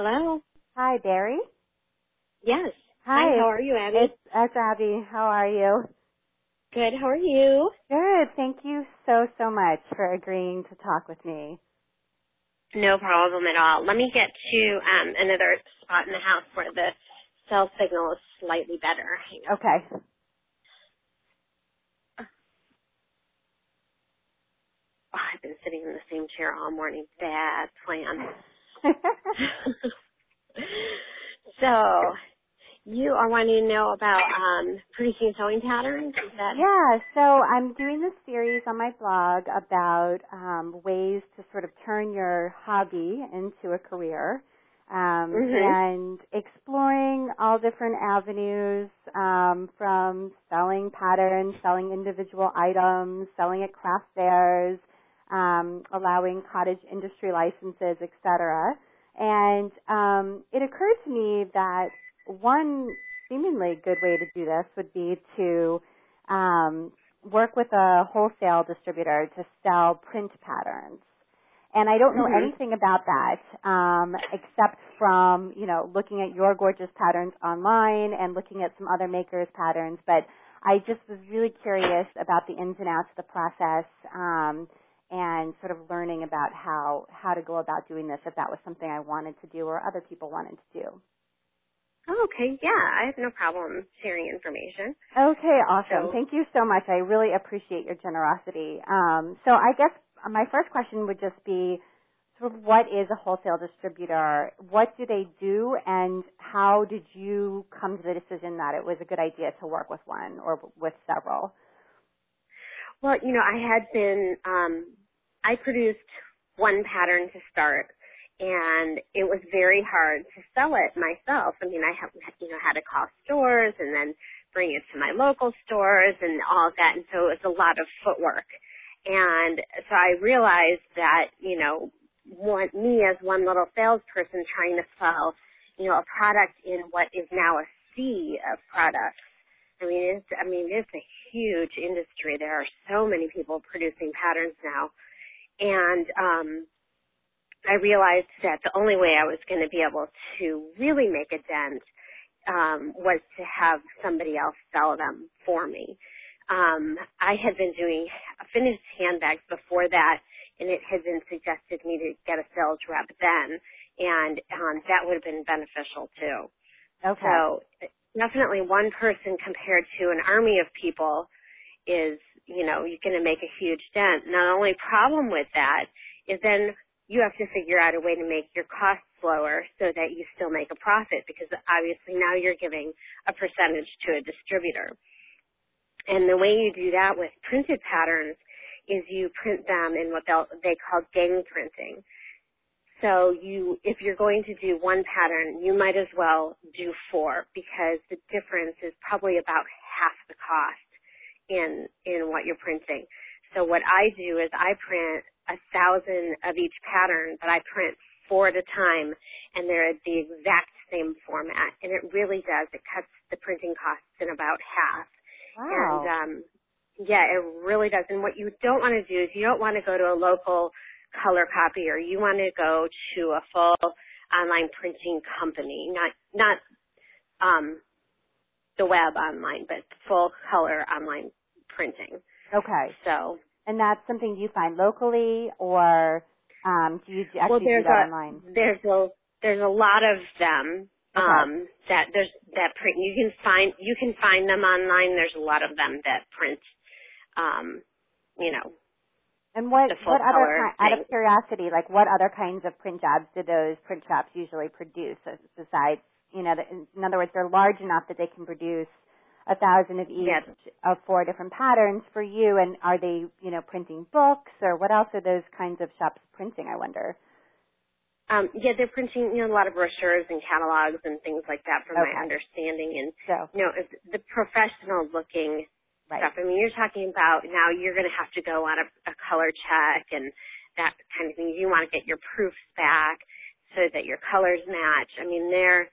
Hello. Hi, Bari. Yes. Hi. How are you, Abby? It's, it's Abby. How are you? Good. How are you? Good. Thank you so, so much for agreeing to talk with me. No problem at all. Let me get to um, another spot in the house where the cell signal is slightly better. Okay. Oh, I've been sitting in the same chair all morning. Bad plan. so, you are wanting to know about um, producing sewing patterns? Is that yeah, so I'm doing this series on my blog about um, ways to sort of turn your hobby into a career. Um, Mhm. and exploring all different avenues um, from selling patterns, selling individual items, selling at craft fairs, um, allowing cottage industry licenses, etc. And um, it occurred to me that one seemingly good way to do this would be to um, work with a wholesale distributor to sell print patterns. And I don't know Mhm. anything about that um, except from you know looking at your gorgeous patterns online and looking at some other makers' patterns. But I just was really curious about the ins and outs of the process um, and sort of learning about how how to go about doing this if that was something I wanted to do or other people wanted to do. Oh, okay. Yeah, I have no problem sharing information. Okay, awesome. So- Thank you so much. I really appreciate your generosity. Um, so I guess my first question would just be sort of what is a wholesale distributor? What do they do and how did you come to the decision that it was a good idea to work with one or with several? Well, you know, I had been, um, I produced one pattern to start, and it was very hard to sell it myself. I mean, I have, you know, had to call stores and then bring it to my local stores and all of that, and so it was a lot of footwork. And so I realized that, you know, one, me as one little salesperson trying to sell, you know, a product in what is now a sea of products I mean, it's, I mean, it's a huge industry. There are so many people producing patterns now. And, um, I realized that the only way I was going to be able to really make a dent, um, was to have somebody else sell them for me. Um, I had been doing finished handbags before that, and it had been suggested me to get a sales rep then, and um, that would have been beneficial too. Okay. So definitely one person compared to an army of people is, you know, you're going to make a huge dent. Now the only problem with that is then you have to figure out a way to make your costs lower so that you still make a profit because obviously now you're giving a percentage to a distributor. And the way you do that with printed patterns is you print them in what they call gang printing. So you, if you're going to do one pattern, you might as well do four because the difference is probably about half the cost in, in what you're printing. So what I do is I print a thousand of each pattern, but I print four at a time and they're the exact same format. And it really does, it cuts the printing costs in about half. Wow. And, um, yeah, it really does. And what you don't want to do is you don't want to go to a local color copier. You want to go to a full online printing company, not not um, the web online, but full color online printing. okay. So, And that's something you find locally or um, do you actually well, do that a online? there's a there's a lot of them Okay. um, that there's that print. You can find you can find them online. There's a lot of them that print. Um, you know, And what what other color ki- out of curiosity, like what other kinds of print jobs do those print shops usually produce as- besides, you know, in other words, they're large enough that they can produce a thousand of each Yes. of four different patterns for you. And are they, you know, printing books or what else are those kinds of shops printing? I wonder. Um, yeah, they're printing you know a lot of brochures and catalogs and things like that, from my understanding. And So you know, if the professional looking right, stuff. I mean, you're talking about now you're going to have to go on a, a color check and that kind of thing. You want to get your proofs back so that your colors match. I mean, they're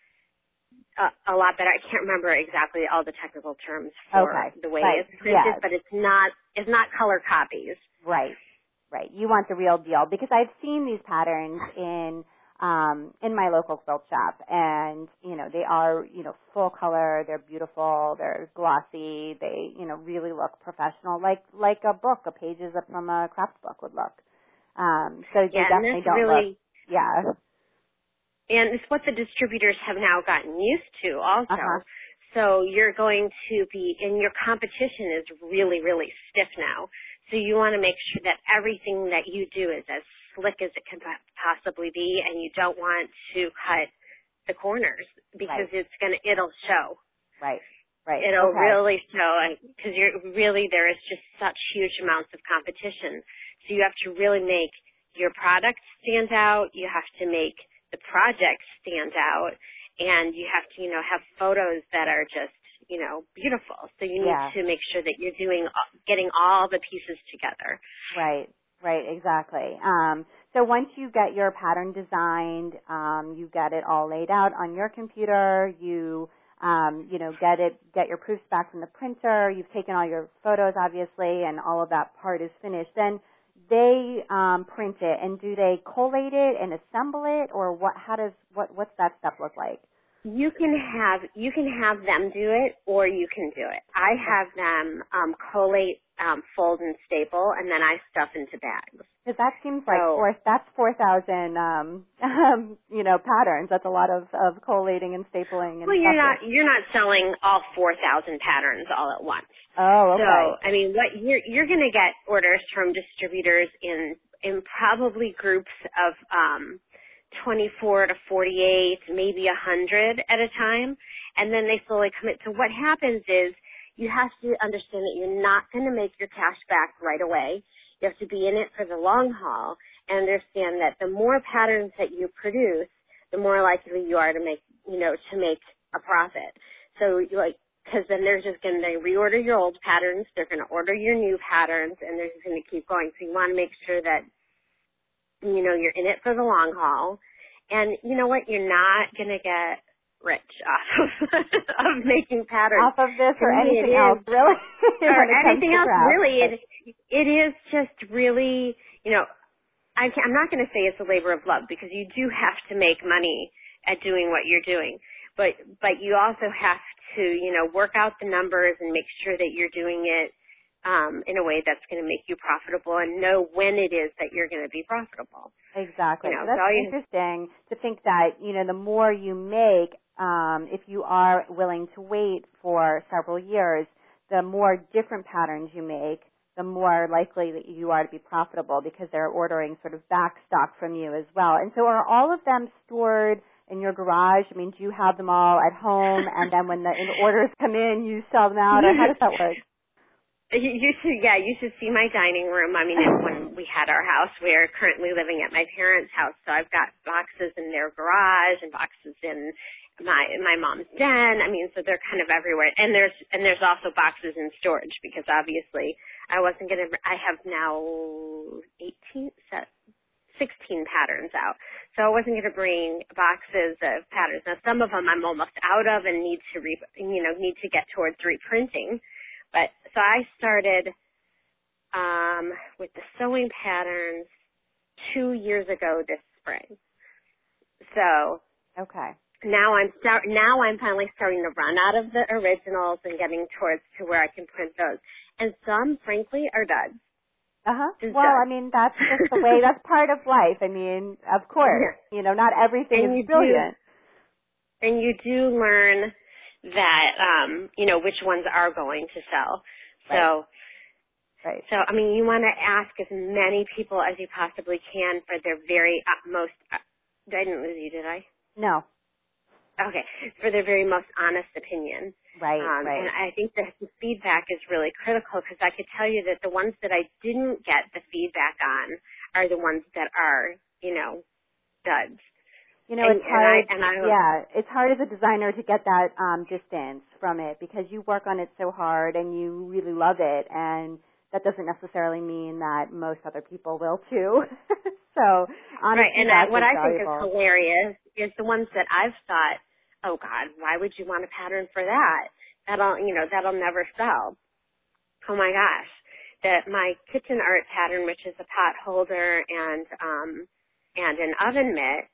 a, a lot better. I can't remember exactly all the technical terms for Okay. the way Right. it's printed, Yes. but it's not it's not color copies. right, right. You want the real deal because I've seen these patterns in um, in my local quilt shop, and you know they are you know full color. They're beautiful. They're glossy. They you know really look professional, like like a book, a pages from a craft book would look. Um, so they yeah, definitely don't really, look. Yeah. And it's what the distributors have now gotten used to also. Uh-huh. So you're going to be, and your competition is really, really stiff now. So you want to make sure that everything that you do is as slick as it can possibly be, and you don't want to cut the corners because Right. it's gonna, it'll show. Right. Right. It'll okay. really show, and because you're really there is just such huge amounts of competition. So you have to really make your product stand out. You have to make the project stand out, and you have to, you know, have photos that are just, you know, beautiful. So you need Yeah. to make sure that you're doing, getting all the pieces together. Right, right, exactly. Um, so once you get your pattern designed, um, you get it all laid out on your computer. You, um, you know, get it, get your proofs back from the printer. You've taken all your photos, obviously, and all of that part is finished. Then they um, print it, and do they collate it and assemble it, or what? How does what? What's that stuff look like? You can have you can have them do it, or you can do it. I have them um, collate, um, fold, and staple, and then I stuff into bags. Because that seems like So- four, that's four thousand, um, um, you know, patterns. That's a lot of of collating and stapling and Well, you're stuffing. not you're not selling all four thousand patterns all at once. Oh, okay. So I mean, what you're you're going to get orders from distributors in in probably groups of um, 24 to 48, maybe a 100 at a time, and then they slowly commit. So what happens is you have to understand that you're not going to make your cash back right away. You have to be in it for the long haul and understand that the more patterns that you produce, the more likely you are to make, you know, to make a profit. So like, cause then they're just going to reorder your old patterns, they're going to order your new patterns, and they're just going to keep going. So you want to make sure that, you know, you're in it for the long haul. And you know what? You're not going to get rich off of, of making patterns Off of this or To me, it anything is- else, really? or When it comes anything else craft. really it, it is just really you know I I'm not going to say it's a labor of love because you do have to make money at doing what you're doing but but you also have to you know work out the numbers and make sure that you're doing it um in a way that's going to make you profitable and know when it is that you're going to be profitable Exactly. You know, So that's so interesting to think that, you know, the more you make, um, if you are willing to wait for several years, the more different patterns you make, the more likely that you are to be profitable because they're ordering sort of back stock from you as well. And so are all of them stored in your garage? I mean, do you have them all at home and then when the, orders come in, you sell them out or how does that work? You you should, yeah, you should see my dining room. I mean, when we had our house, we're currently living at my parents' house, so I've got boxes in their garage and boxes in my my mom's den. I mean, so they're kind of everywhere. And there's and there's also boxes in storage because obviously I wasn't gonna. I have now 18 set. 16 patterns out. So I wasn't going to bring boxes of patterns. Now some of them I'm almost out of and need to re, you know, need to get towards reprinting. But so I started um, with the sewing patterns two years ago this spring. So Okay. Now I'm start now I'm finally starting to run out of the originals and getting towards to where I can print those. And some, frankly, are duds. Uh huh. Well. I mean, that's just the way. That's part of life. I mean, of course, you know, not everything And you is do- brilliant. And you do learn that um, you know which ones are going to sell. So. Right. So, I mean, you want to ask as many people as you possibly can for their very utmost. Uh, I didn't lose you, did I? No. Okay, for their very most honest opinion. Right. Um, right. And I think that the feedback is really critical because I could tell you that the ones that I didn't get the feedback on are the ones that are, you know, duds. You know, and- it's and I- and I- yeah, it's hard as a designer to get that um, distance from it because you work on it so hard and you really love it, and that doesn't necessarily mean that most other people will too. so, honest right, and I, what I think is hilarious is the ones that I've thought, oh God, why would you want a pattern for that? That'll, you know, that'll never sell. Oh my gosh, that my kitchen art pattern, which is a pot holder and um and an oven mitt,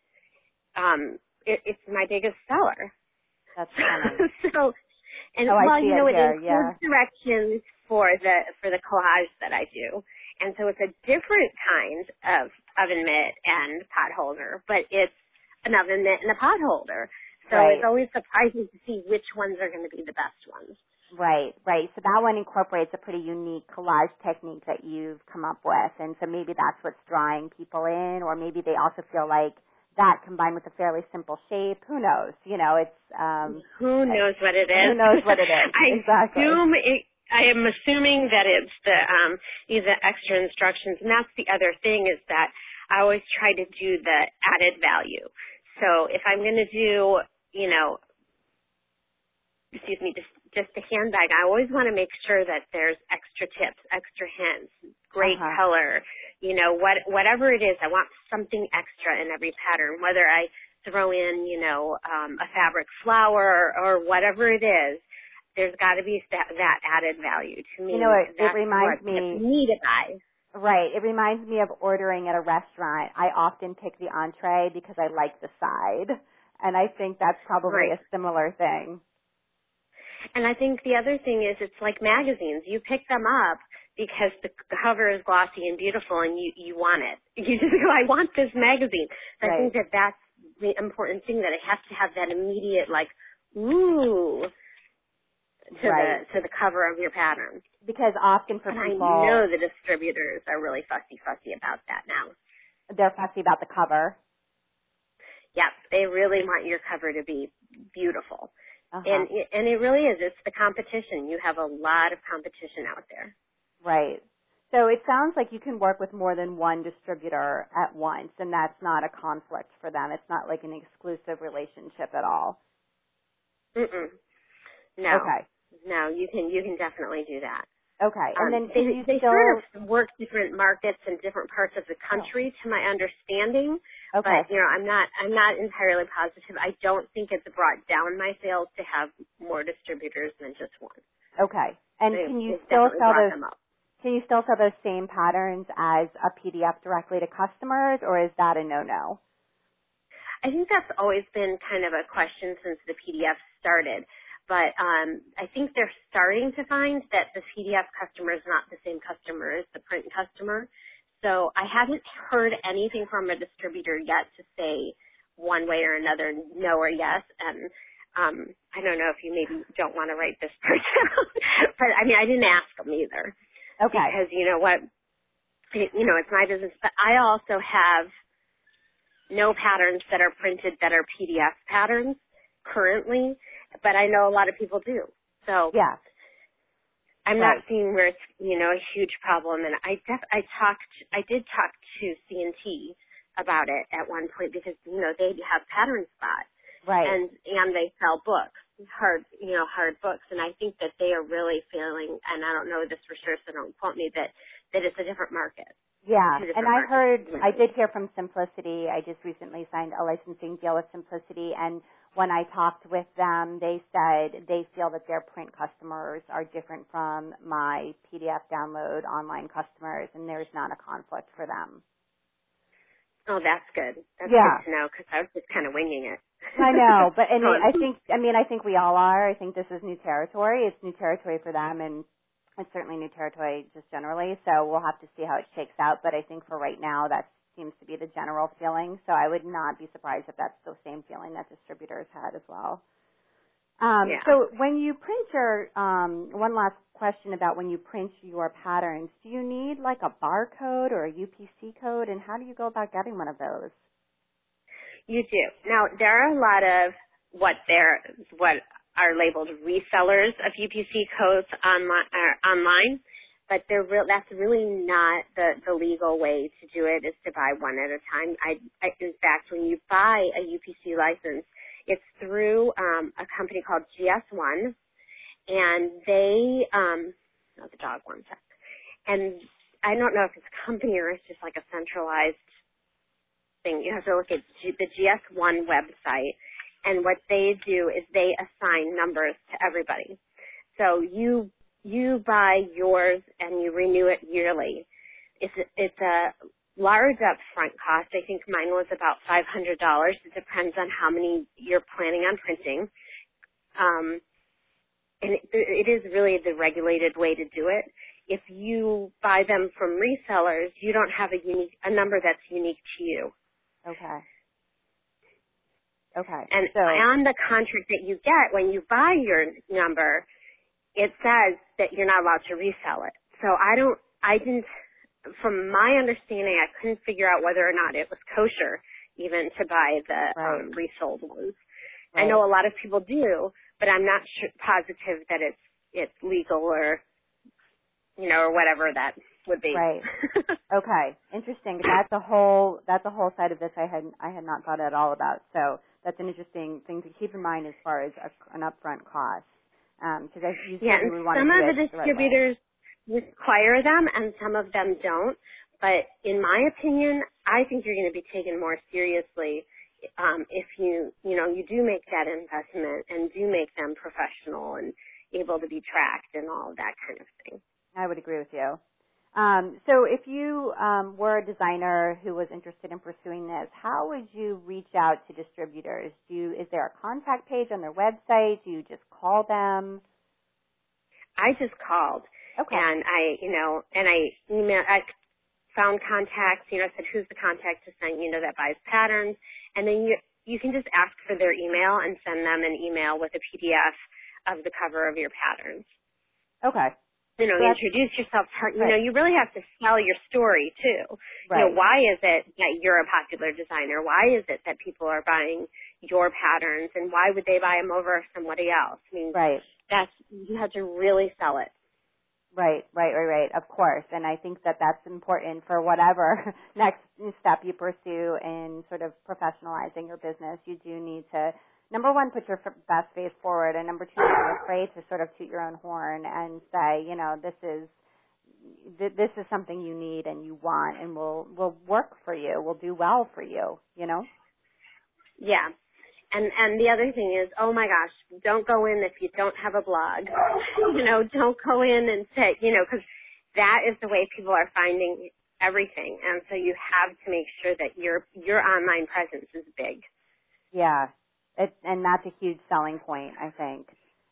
um, it, it's my biggest seller. That's funny. so, and oh, well, you know, it, it includes yeah. directions for the for the collage that I do, and so it's a different kind of oven mitt and pot holder, but it's an oven mitt and a pot holder. So Right. it's always surprising to see which ones are going to be the best ones. Right, right. So that one incorporates a pretty unique collage technique that you've come up with. And so maybe that's what's drawing people in, or maybe they also feel like that combined with a fairly simple shape. Who knows? You know, it's, um, Who knows what it is? Who knows what it is? I Exactly. assume it, I am assuming that it's the um these are extra instructions, and that's the other thing is that I always try to do the added value. So if I'm going to do, you know, excuse me, just just a handbag, I always want to make sure that there's extra tips, extra hints, great Uh-huh. color, you know, what whatever it is, I want something extra in every pattern, whether I throw in, you know, um, a fabric flower or or whatever it is. There's got to be that, that added value to me. You know, it- it reminds me- me to buy. right. It reminds me of ordering at a restaurant. I often pick the entree because I like the side. And I think that's probably Right. a similar thing. And I think the other thing is it's like magazines. You pick them up because the cover is glossy and beautiful and you, you want it. You just go, I want this magazine. So I think that that's the important thing that it has to have that immediate like, ooh, to Right. the, to the cover of your pattern. Because often for and people, I know the distributors are really fussy fussy about that now. they're fussy about the cover. Yep, they really want your cover to be beautiful. Uh-huh. And it- and it really is. It's the competition. You have a lot of competition out there. Right. So it sounds like you can work with more than one distributor at once, and that's not a conflict for them. It's not like an exclusive relationship at all. Mm-mm. No, Okay. no, you can you can definitely do that. Okay. And Um, then they, they still sort of work different markets in different parts of the country, to my understanding. okay. But you know, I'm not I'm not entirely positive. I don't think it's brought down my sales to have more distributors than just one. Okay. And can you still sell those them up. can you still sell those same patterns as a PDF directly to customers or is that a no no? I think that's always been kind of a question since the PDF started. But um, I think they're starting to find that the PDF customer is not the same customer as the print customer. So I haven't heard anything from a distributor yet to say one way or another, no or yes. And um, I don't know if you maybe don't want to write this part down, but I mean I didn't ask them either Okay. because you know what, you know it's my business. But I also have no patterns that are printed that are PDF patterns currently, but I know a lot of people do. So yeah. I'm Right. not seeing where it's you know a huge problem. And I def- I talked I did talk to C&T about it at one point because you know they have pattern spot Right. and and they sell books hard you know hard books and I think that they are really feeling and I don't know this for sure so don't quote me that that it's a different market. Yeah, and I heard. I did hear from Simplicity. I just recently signed a licensing deal with Simplicity, and when I talked with them, they said they feel that their print customers are different from my PDF download online customers, and there's not a conflict for them. Oh, that's good. That's Yeah. good to know because I was just kind of winging it. I know, but and I um, think, I mean, I think we all are. I think this is new territory. It's new territory for them, and it's certainly new territory just generally. So we'll have to see how it shakes out. But I think for right now, that seems to be the general feeling. So I would not be surprised if that's the same feeling that distributors had as well. Um, Yeah. So when you print your, um, one last question about when you print your patterns, do you need like a barcode or a UPC code, and how do you go about getting one of those? You do. Now there are a lot of what they're what are labeled resellers of UPC codes online. Uh, online, but they're real. That's really not the the legal way to do it. Is to buy one at a time. I, I in fact, when you buy a UPC license, it's through um, a company called GS1, and they um, oh, the dog one sec. And I don't know if it's a company or it's just like a centralized thing. You have to look at G- the GS1 website, and what they do is they assign numbers to everybody. So you you buy yours and you renew it yearly. It's a, it's a large upfront cost. I think mine was about $500. It depends on how many you're planning on printing. Um, and it, it is really the regulated way to do it. If you buy them from resellers, you don't have a unique, a number that's unique to you. Okay. Okay. And so, on the contract that you get when you buy your number, it says that you're not allowed to resell it. So I don't, I didn't, from my understanding, I couldn't figure out whether or not it was kosher even to buy the Right. um, resold ones. I know a lot of people do, but I'm not sure, positive that it's it's legal or you know or whatever that would be. Right. Okay, interesting. That's a whole that's a whole side of this I had I had not thought at all about. So that's an interesting thing to keep in mind as far as a, an upfront cost. Because I you yeah, and want some do of the the right distributors require them, and some of them don't. But in my opinion, I think you're going to be taken more seriously um, if you you know you do make that investment and do make them professional and able to be tracked and all of that kind of thing. I would agree with you. Um, so if you um, were a designer who was interested in pursuing this, how would you reach out to distributors? Do you, is there a contact page on their website? Do you just call them? I just called Okay. and I, you know, and I email, I found contacts, you know, I said who's the contact to send, you know, that buys patterns, and then you you can just ask for their email and send them an email with a PDF of the cover of your patterns. Okay. You know, That's- introduce yourself. Tell, you Right. know, you really have to sell your story too. Right. You know, why is it that you're a popular designer? Why is it that people are buying your patterns, and why would they buy them over somebody else? I mean, Right. that's you have to really sell it. Right, right, right, right. Of course. And I think that that's important for whatever next step you pursue in sort of professionalizing your business. You do need to, number one, put your best face forward, and number two, be afraid to sort of toot your own horn and say, you know, this is, th- this is something you need and you want and will, will work for you, will do well for you, you know? Yeah. And and the other thing is, oh my gosh, don't go in if you don't have a blog. You know, don't go in and say, you know, because that is the way people are finding everything, and so you have to make sure that your your online presence is big. Yeah, it, and that's a huge selling point, I think,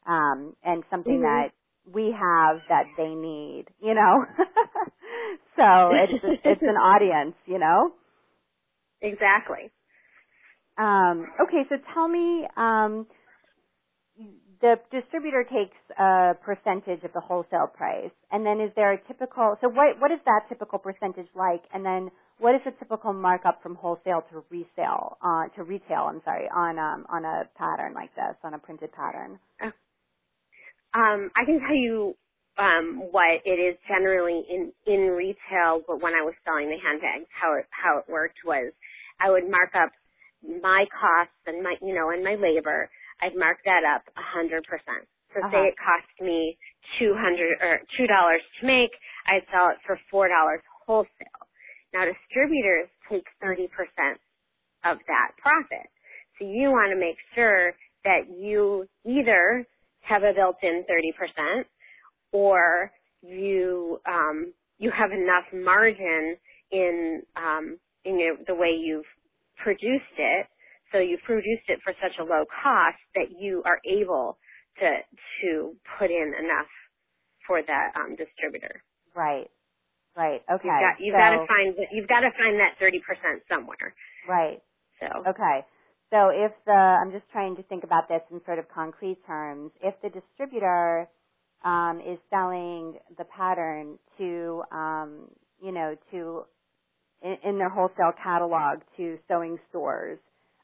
um, and something Mhm. that we have that they need, you know. so it's it's an audience, you know. Exactly. Um, okay, so tell me, um, the distributor takes a percentage of the wholesale price, and then is there a typical? So what what is that typical percentage like? And then what is the typical markup from wholesale to resale uh, to retail? I'm sorry, on um, on a pattern like this, on a printed pattern. Um, I can tell you um, what it is generally in in retail, but when I was selling the handbags, how it how it worked was I would mark up my costs and my you know and my labor. I'd mark that up a hundred percent. So Uh-huh. say it cost me two hundred or two dollars to make, I'd sell it for four dollars wholesale. Now distributors take thirty percent of that profit. So you want to make sure that you either have a built-in 30% or you um, you have enough margin in um, in your, the way you've produced it. So you've produced it for such a low cost that you are able to to put in enough for that um, distributor. Right. Right. Okay. You've got you've so, got to find that. you've got to find that 30% somewhere. right. So Okay. So if the, I'm just trying to think about this in sort of concrete terms. If the distributor um, is selling the pattern to, um, you know, to in, in their wholesale catalog to sewing stores,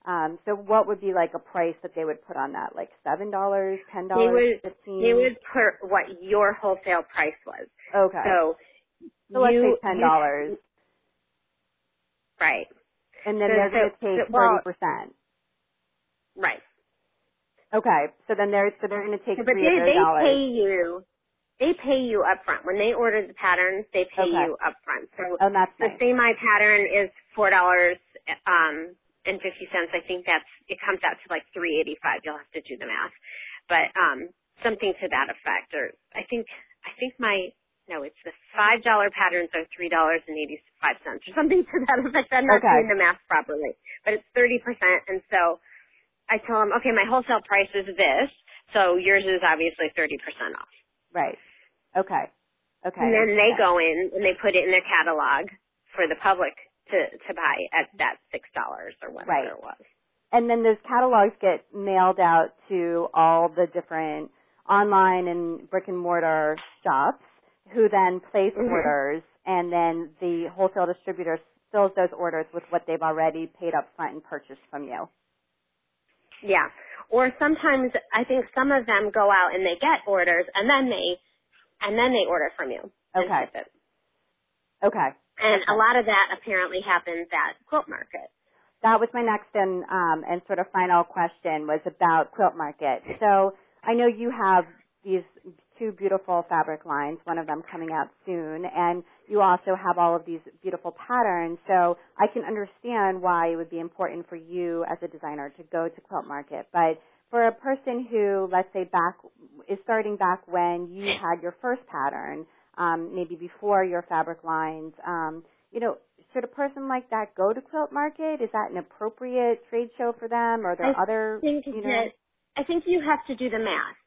um, so what would be like a price that they would put on that? Like seven dollars, ten they dollars, would fifteen? they would put what your wholesale price was. Okay. So So let's you- say ten dollars, Right. and then so- they're going to so- take well- thirty percent. Right. Okay. So then they're so they're going to take but they they pay you they pay you upfront. When they order the patterns, they pay Okay. you upfront. So oh, that's the nice. say my pattern is four dollars um and fifty cents. I think that's it comes out to like three eighty five. You'll have to do the math. But um something to that effect or I think I think my no, it's the five dollar patterns are three dollars and eighty five cents or something to that effect. I'm not Okay. doing the math properly, but it's thirty percent, and so I tell them, okay, my wholesale price is this, so yours is obviously thirty percent off. Right. Okay. Okay. And then they go in and they put it in their catalog for the public to to buy at that six dollars or whatever Right. it was. And then those catalogs get mailed out to all the different online and brick and mortar shops who then place Mhm. orders and then the wholesale distributor fills those orders with what they've already paid up front and purchased from you. Yeah. Or sometimes I think some of them go out and they get orders and then they and then they order from you. and Okay. it. Okay. And a lot of that apparently happens at quilt market. That was my next and um, and sort of final question was about Quilt Market. So I know you have these two beautiful fabric lines, one of them coming out soon, and you also have all of these beautiful patterns. So I can understand why it would be important for you as a designer to go to Quilt Market. But for a person who, let's say, back is starting back when you had your first pattern, um, maybe before your fabric lines, um, you know, should a person like that go to Quilt Market? Is that an appropriate trade show for them? Or are there I other, think you know? that I think you have to do the math.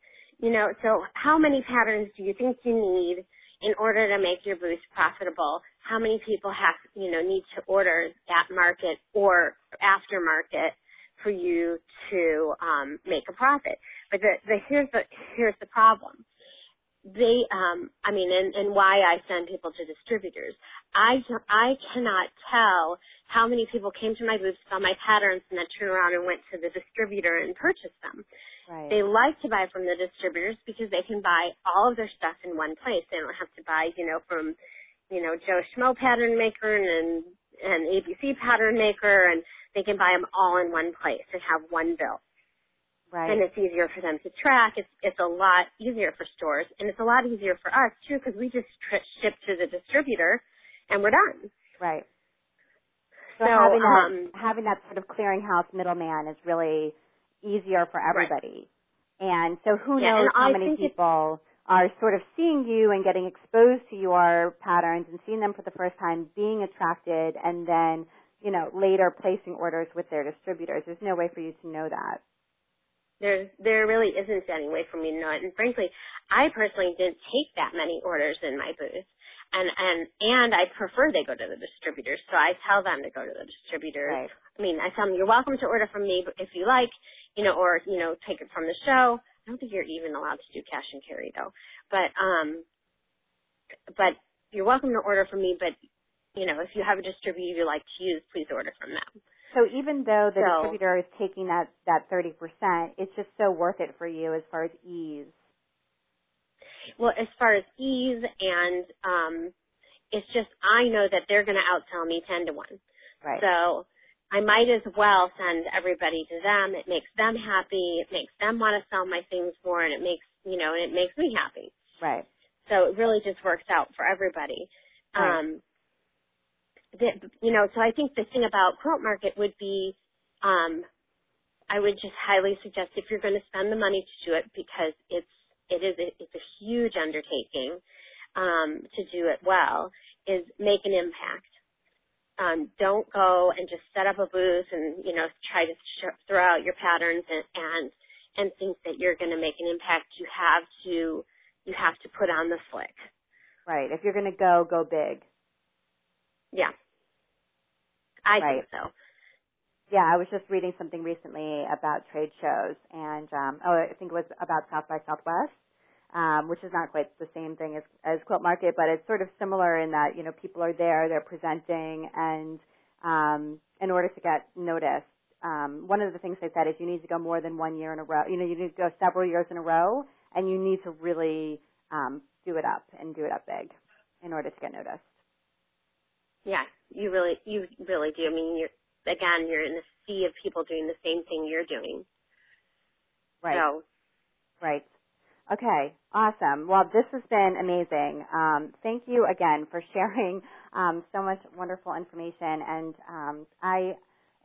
You know, so how many patterns do you think you need in order to make your booth profitable? How many people have you know need to order at market or aftermarket for you to um, make a profit? But the, the here's the here's the problem. They, um, I mean, and, and why I send people to distributors. I I cannot tell how many people came to my booth, saw my patterns, and then turned around and went to the distributor and purchased them. Right. They like to buy from the distributors because they can buy all of their stuff in one place. They don't have to buy, you know, from, you know, Joe Schmo pattern maker and and ABC pattern maker, and they can buy them all in one place and have one bill. Right. And it's easier for them to track. It's it's a lot easier for stores, and it's a lot easier for us too because we just tri- ship to the distributor, and we're done. Right. So, So, having that um, having that sort of clearinghouse middleman is really easier for everybody. Right. And so who Yeah, knows how I many people are sort of seeing you and getting exposed to your patterns and seeing them for the first time, being attracted and then, you know, later placing orders with their distributors. There's no way for you to know that. There's there really isn't any way for me to know it. And frankly, I personally didn't take that many orders in my booth. And and and I prefer they go to the distributors. So I tell them to go to the distributors. Right. I mean, I tell them you're welcome to order from me if you like, you know, or you know, take it from the show. I don't think you're even allowed to do cash and carry though. But um but you're welcome to order from me, but you know, if you have a distributor you like to use, please order from them. So even though the So- distributor is taking that, that 30%, it's just so worth it for you as far as ease. Well, as far as ease and um it's just I know that they're going to outsell me 10 to 1. Right. So I might as well send everybody to them. It makes them happy. It makes them want to sell my things more and it makes, you know, and it makes me happy. right. So it really just works out for everybody. Right. Um, that, you know, so I think the thing about quilt market would be, um, I would just highly suggest if you're going to spend the money to do it because it's, it is, it's a huge undertaking, um, to do it well is make an impact. Um, don't go and just set up a booth and, you know, try to sh- throw out your patterns and, and, and think that you're going to make an impact. You have to, you have to put on the flick. Right. If you're going to go, go big. Yeah. I Right. think so. Yeah, I was just reading something recently about trade shows, and um, oh, I think it was about South by Southwest, um, which is not quite the same thing as, as Quilt Market, but it's sort of similar in that you know people are there, they're presenting, and um, in order to get noticed, um, one of the things they said is you need to go more than one year in a row. You know, you need to go several years in a row, and you need to really um, do it up and do it up big in order to get noticed. Yeah, you really, you really do. I mean, you're again, you're in a sea of people doing the same thing you're doing. Right. So, Right. Okay. Awesome. Well, this has been amazing. Um, thank you again for sharing um, so much wonderful information. And um, I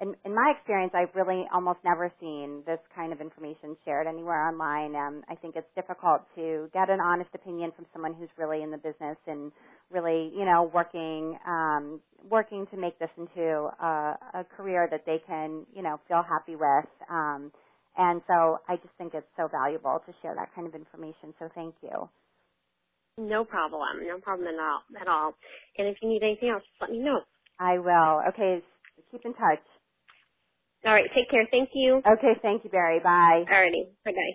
in, in my experience, I've really almost never seen this kind of information shared anywhere online. Um, I think it's difficult to get an honest opinion from someone who's really in the business and really, you know, working um, working to make this into a, a career that they can, you know, feel happy with. Um, and so I just think it's so valuable to share that kind of information. So thank you. No problem. No problem at all. At all. And if you need anything else, just let me know. I will. Okay. Keep in touch. All right. Take care. Thank you. Okay. Thank you, Bari. Bye. Alrighty. Bye bye.